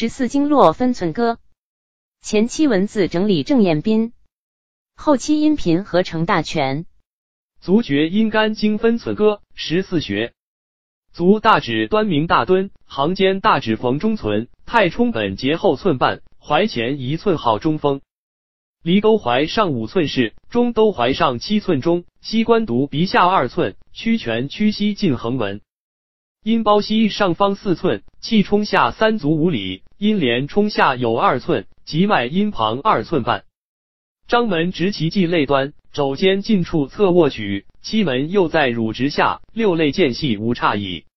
十四经络分寸歌，前期文字整理郑彦斌，后期音频合成大全。足厥阴肝经分寸歌，十四穴。足大指端明大敦，行间大指缝中存，太冲本节后寸半，踝前一寸好中锋。离沟踝上五寸是，中兜踝上七寸中，膝关犊鼻下二寸，屈拳屈膝近横纹。阴包膝上方四寸，气冲下三足五里，阴连冲下有二寸，即脉阴旁二寸半。张门直其际肋端，肘尖近处侧卧取，七门又在乳直下，六肋间隙无差矣。